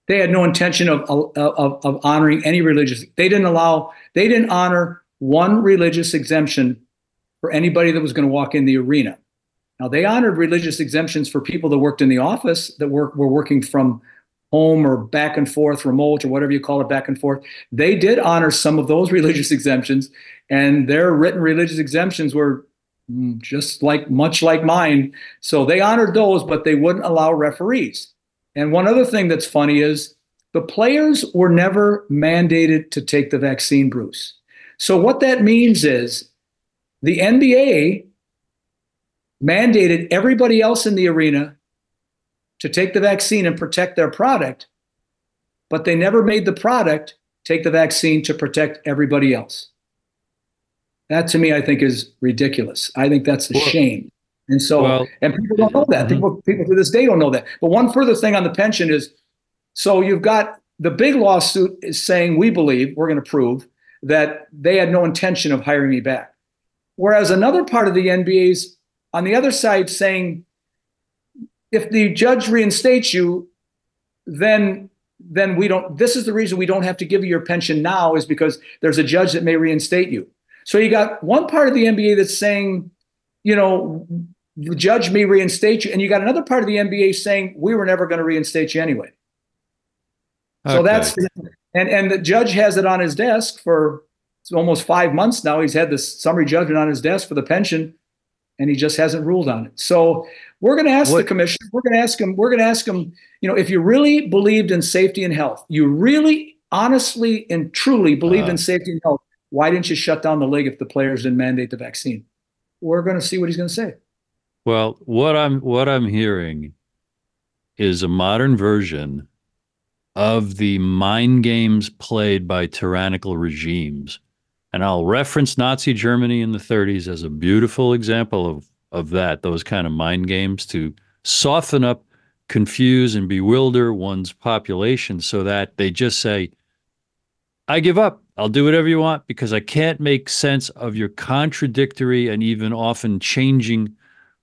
they had no intention of, of, of honoring any religious. They didn't allow, they didn't honor one religious exemption for anybody that was going to walk in the arena. Now they honored religious exemptions for people that worked in the office that were, were working from home or back and forth, remote or whatever you call it, back and forth. They did honor some of those religious exemptions, and their written religious exemptions were Mm, just like much like mine. So they honored those, but they wouldn't allow referees. And one other thing that's funny is the players were never mandated to take the vaccine, Bruce. So what that means is the NBA mandated everybody else in the arena to take the vaccine and protect their product, but they never made the product take the vaccine to protect everybody else. That to me, I think, is ridiculous. I think that's a well, shame. And so, well, and people don't know that. Mm-hmm. People, people to this day don't know that. But one further thing on the pension is so you've got the big lawsuit is saying, we believe, we're going to prove that they had no intention of hiring me back. Whereas another part of the NBA's on the other side saying, if the judge reinstates you, then then we don't this is the reason we don't have to give you your pension now is because there's a judge that may reinstate you. So you got one part of the NBA that's saying, you know, judge me, reinstate you, and you got another part of the NBA saying we were never going to reinstate you anyway. Okay. So that's and and the judge has it on his desk for almost five months now. He's had this summary judgment on his desk for the pension, and he just hasn't ruled on it. So we're going to ask what? the commission. We're going to ask him. We're going to ask him. You know, if you really believed in safety and health, you really, honestly, and truly believed uh, in safety and health. Why didn't you shut down the league if the players didn't mandate the vaccine? We're going to see what he's going to say. Well, what I'm what I'm hearing is a modern version of the mind games played by tyrannical regimes. And I'll reference Nazi Germany in the 30s as a beautiful example of, of that, those kind of mind games to soften up, confuse, and bewilder one's population so that they just say, I give up. I'll do whatever you want because I can't make sense of your contradictory and even often changing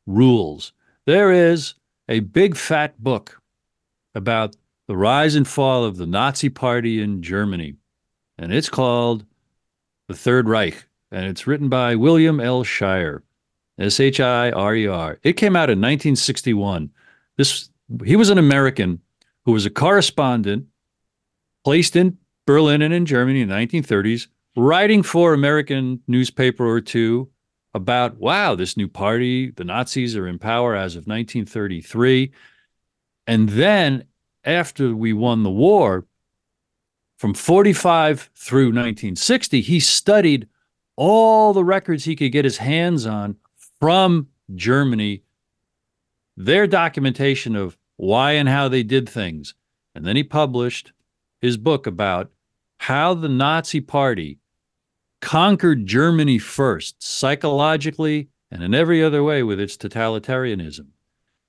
rules. There is a big fat book about the Rise and Fall of the Nazi Party in Germany. And it's called The Third Reich. And it's written by William L. Shirer, S H I R E R. It came out in 1961. This he was an American who was a correspondent placed in Berlin and in Germany in the 1930s, writing for American newspaper or two about wow, this new party, the Nazis are in power as of 1933. And then after we won the war, from 45 through 1960, he studied all the records he could get his hands on from Germany, their documentation of why and how they did things. And then he published his book about how the Nazi Party conquered Germany first, psychologically and in every other way with its totalitarianism.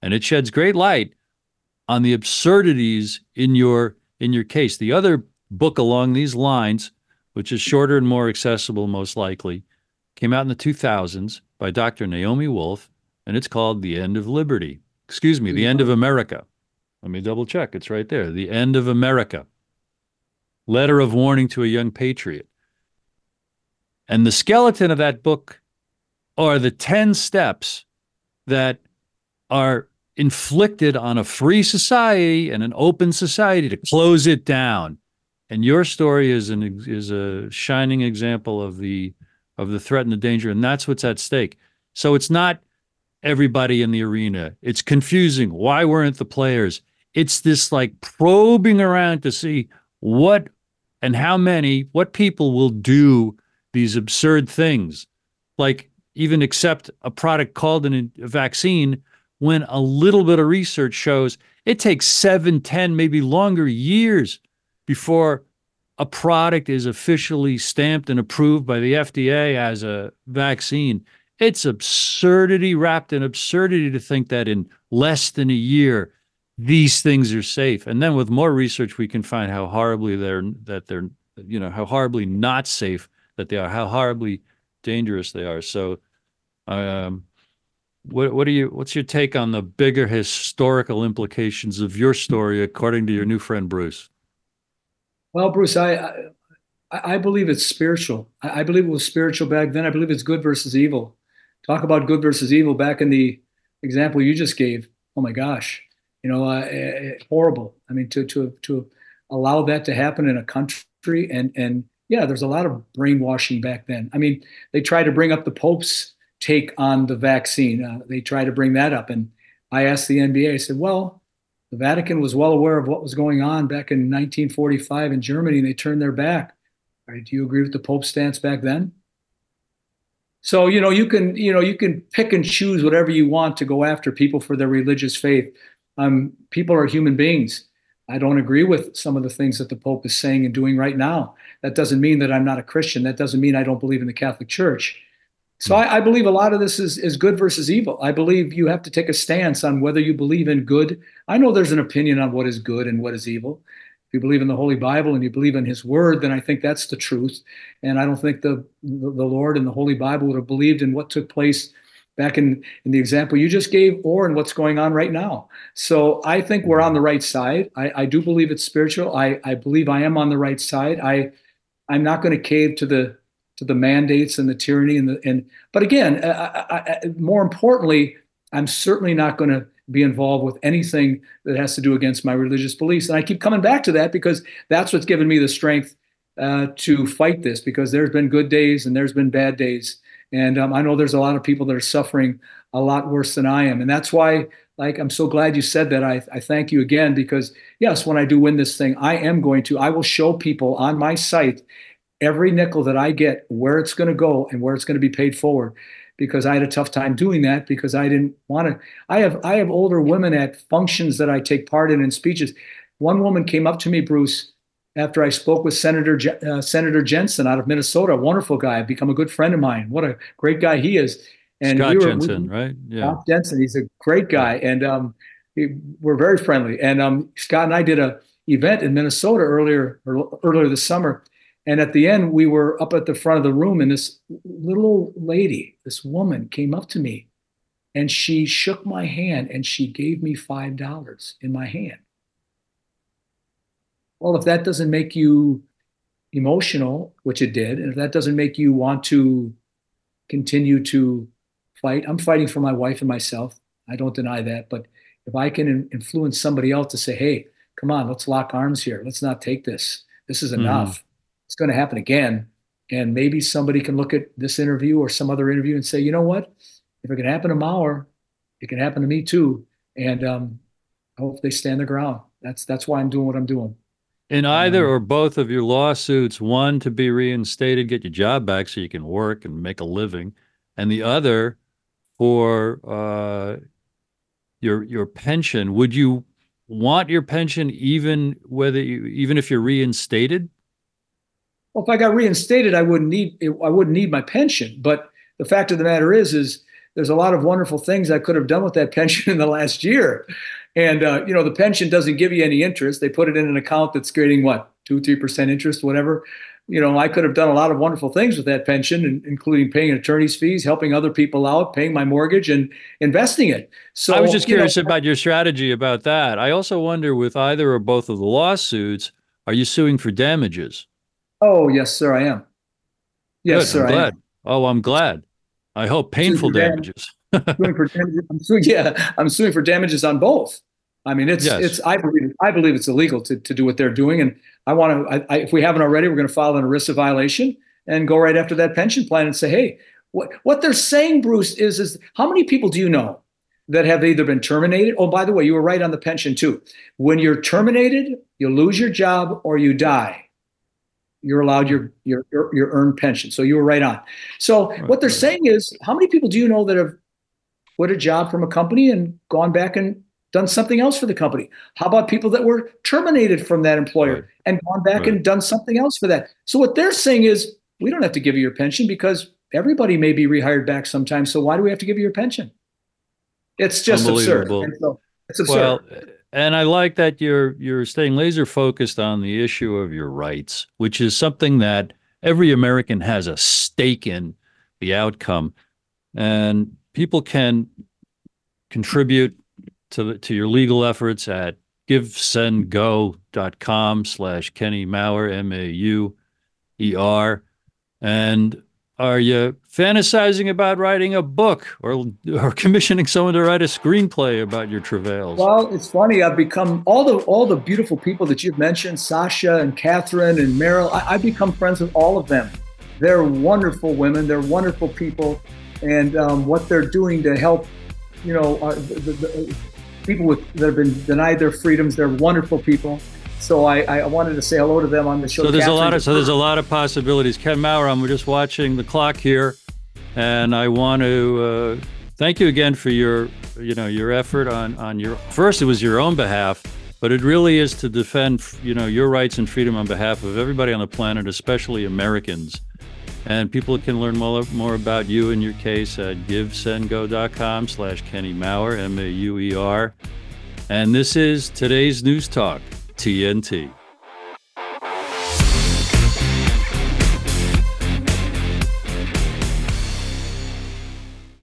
And it sheds great light on the absurdities in your in your case. The other book along these lines, which is shorter and more accessible, most likely, came out in the 2000s by Dr. Naomi Wolf, and it's called The End of Liberty. Excuse me, The End of America. Let me double check. It's right there. The End of America. Letter of Warning to a Young Patriot. And the skeleton of that book are the 10 steps that are inflicted on a free society and an open society to close it down. And your story is an is a shining example of the of the threat and the danger, and that's what's at stake. So it's not everybody in the arena. It's confusing. Why weren't the players? It's this like probing around to see what and how many, what people will do these absurd things, like even accept a product called an, a vaccine when a little bit of research shows it takes seven, ten, maybe longer years before a product is officially stamped and approved by the FDA as a vaccine. It's absurdity wrapped in absurdity to think that in less than a year these things are safe. And then with more research we can find how horribly they're that they're you know how horribly not safe that they are, how horribly dangerous they are. So um what what do you what's your take on the bigger historical implications of your story according to your new friend Bruce? Well, Bruce, I I, I believe it's spiritual. I, I, believe it was spiritual back then. I believe it's good versus evil. Talk about good versus evil back in the example you just gave. Oh my gosh, you know, uh, uh, horrible. I mean, to to to allow that to happen in a country and and yeah, there's a lot of brainwashing back then. I mean, they tried to bring up the Pope's take on the vaccine. Uh, they tried to bring that up, and I asked the NBA. I said, "Well, the Vatican was well aware of what was going on back in 1945 in Germany, and they turned their back. Right? Do you agree with the Pope's stance back then?" So you know you can you know you can pick and choose whatever you want to go after people for their religious faith. Um, people are human beings. I don't agree with some of the things that the Pope is saying and doing right now. That doesn't mean that I'm not a Christian. That doesn't mean I don't believe in the Catholic Church. So I, I, believe a lot of this is, is good versus evil. I believe you have to take a stance on whether you believe in good. I know there's an opinion on what is good and what is evil. If you believe in the Holy Bible and you believe in His Word, then I think that's the truth. And I don't think the the, the Lord and the Holy Bible would have believed in what took place back in, in the example you just gave or in what's going on right now. So I think we're on the right side. I, I do believe it's spiritual. I, I believe I am on the right side. I I'm not going to cave to the to the mandates and the tyranny and the and but again, I, I, more importantly, I'm certainly not going to be involved with anything that has to do against my religious beliefs. And I keep coming back to that because that's what's given me the strength uh, to fight this. Because there's been good days and there's been bad days, and um, I know there's a lot of people that are suffering a lot worse than I am. And that's why, like, I'm so glad you said that. I, I thank you again because, yes, when I do win this thing, I am going to, I will show people on my site every nickel that I get, where it's going to go and where it's going to be paid forward. Because I had a tough time doing that because I didn't want to. I have I have older women at functions that I take part in and speeches. One woman came up to me, Bruce, after I spoke with Senator uh, Senator Jensen out of Minnesota, a wonderful guy, become a good friend of mine. What a great guy he is. And Scott we were, Jensen, we, right? Yeah, Scott Jensen. He's a great guy, and um, he, we're very friendly. And um, Scott and I did a event in Minnesota earlier earlier this summer, and at the end, we were up at the front of the room, and this little lady, this woman, came up to me, and she shook my hand and she gave me five dollars in my hand. Well, if that doesn't make you emotional, which it did, and if that doesn't make you want to continue to fight, I'm fighting for my wife and myself. I don't deny that. But if I can influence somebody else to say, hey, come on, let's lock arms here. Let's not take this. This is mm-hmm. enough. Mm. It's going to happen again. And maybe somebody can look at this interview or some other interview and say, you know what? If it can happen to Mauer, it can happen to me too. And um, I hope they stand their ground. That's that's why I'm doing what I'm doing. In either um, or both of your lawsuits, one to be reinstated, get your job back so you can work and make a living, and the other for uh, your your pension. Would you want your pension even whether you, even if you're reinstated? Well, if I got reinstated, I wouldn't need I wouldn't need my pension. But the fact of the matter is, is there's a lot of wonderful things I could have done with that pension in the last year. And uh, you know, the pension doesn't give you any interest. They put it in an account that's creating what two, three percent interest, whatever. You know, I could have done a lot of wonderful things with that pension, including paying attorney's fees, helping other people out, paying my mortgage, and investing it. So I was just curious know, about your strategy about that. I also wonder, with either or both of the lawsuits, are you suing for damages? Oh yes, sir, I am. Yes, Good, sir. I'm glad. Oh, I'm glad. I hope painful damages. suing for damages. I'm suing, yeah, I'm suing for damages on both. I mean, it's yes. it's. I believe I believe it's illegal to, to do what they're doing, and I want to. I, if we haven't already, we're going to file an ERISA violation and go right after that pension plan and say, hey, what what they're saying, Bruce, is is how many people do you know that have either been terminated? Oh, by the way, you were right on the pension too. When you're terminated, you lose your job or you die. You're allowed your your your, your earned pension. So you were right on. So right, what they're saying is, how many people do you know that have quit a job from a company and gone back and done something else for the company? How about people that were terminated from that employer right. and gone back right. and done something else for that? So what they're saying is we don't have to give you your pension because everybody may be rehired back sometime. So why do we have to give you your pension? It's just absurd. So it's absurd. Well, and I like that you're you're staying laser focused on the issue of your rights, which is something that every American has a stake in the outcome. And people can contribute to to your legal efforts at givesendgo.com slash Kenny Mauer, M-A-U-E-R. And are you fantasizing about writing a book or or commissioning someone to write a screenplay about your travails? Well, it's funny. I've become all the all the beautiful people that you've mentioned, Sasha and Katherine and Meryl. I, I've become friends with all of them. They're wonderful women. They're wonderful people, and um, what they're doing to help, you know, uh, the, the, people with that have been denied their freedoms. They're wonderful people. So I, I wanted to say hello to them on the show. So there's Katherine a lot of so there's a lot of possibilities. Ken Mauer, I'm just watching the clock here, and I want to uh, thank you again for your you know your effort on on your first it was your own behalf, but it really is to defend you know your rights and freedom on behalf of everybody on the planet, especially Americans. And people can learn more, more about you and your case at givesendgo.com slash Kenny Mauer, M-A-U-E-R. And this is today's News Talk, TNT.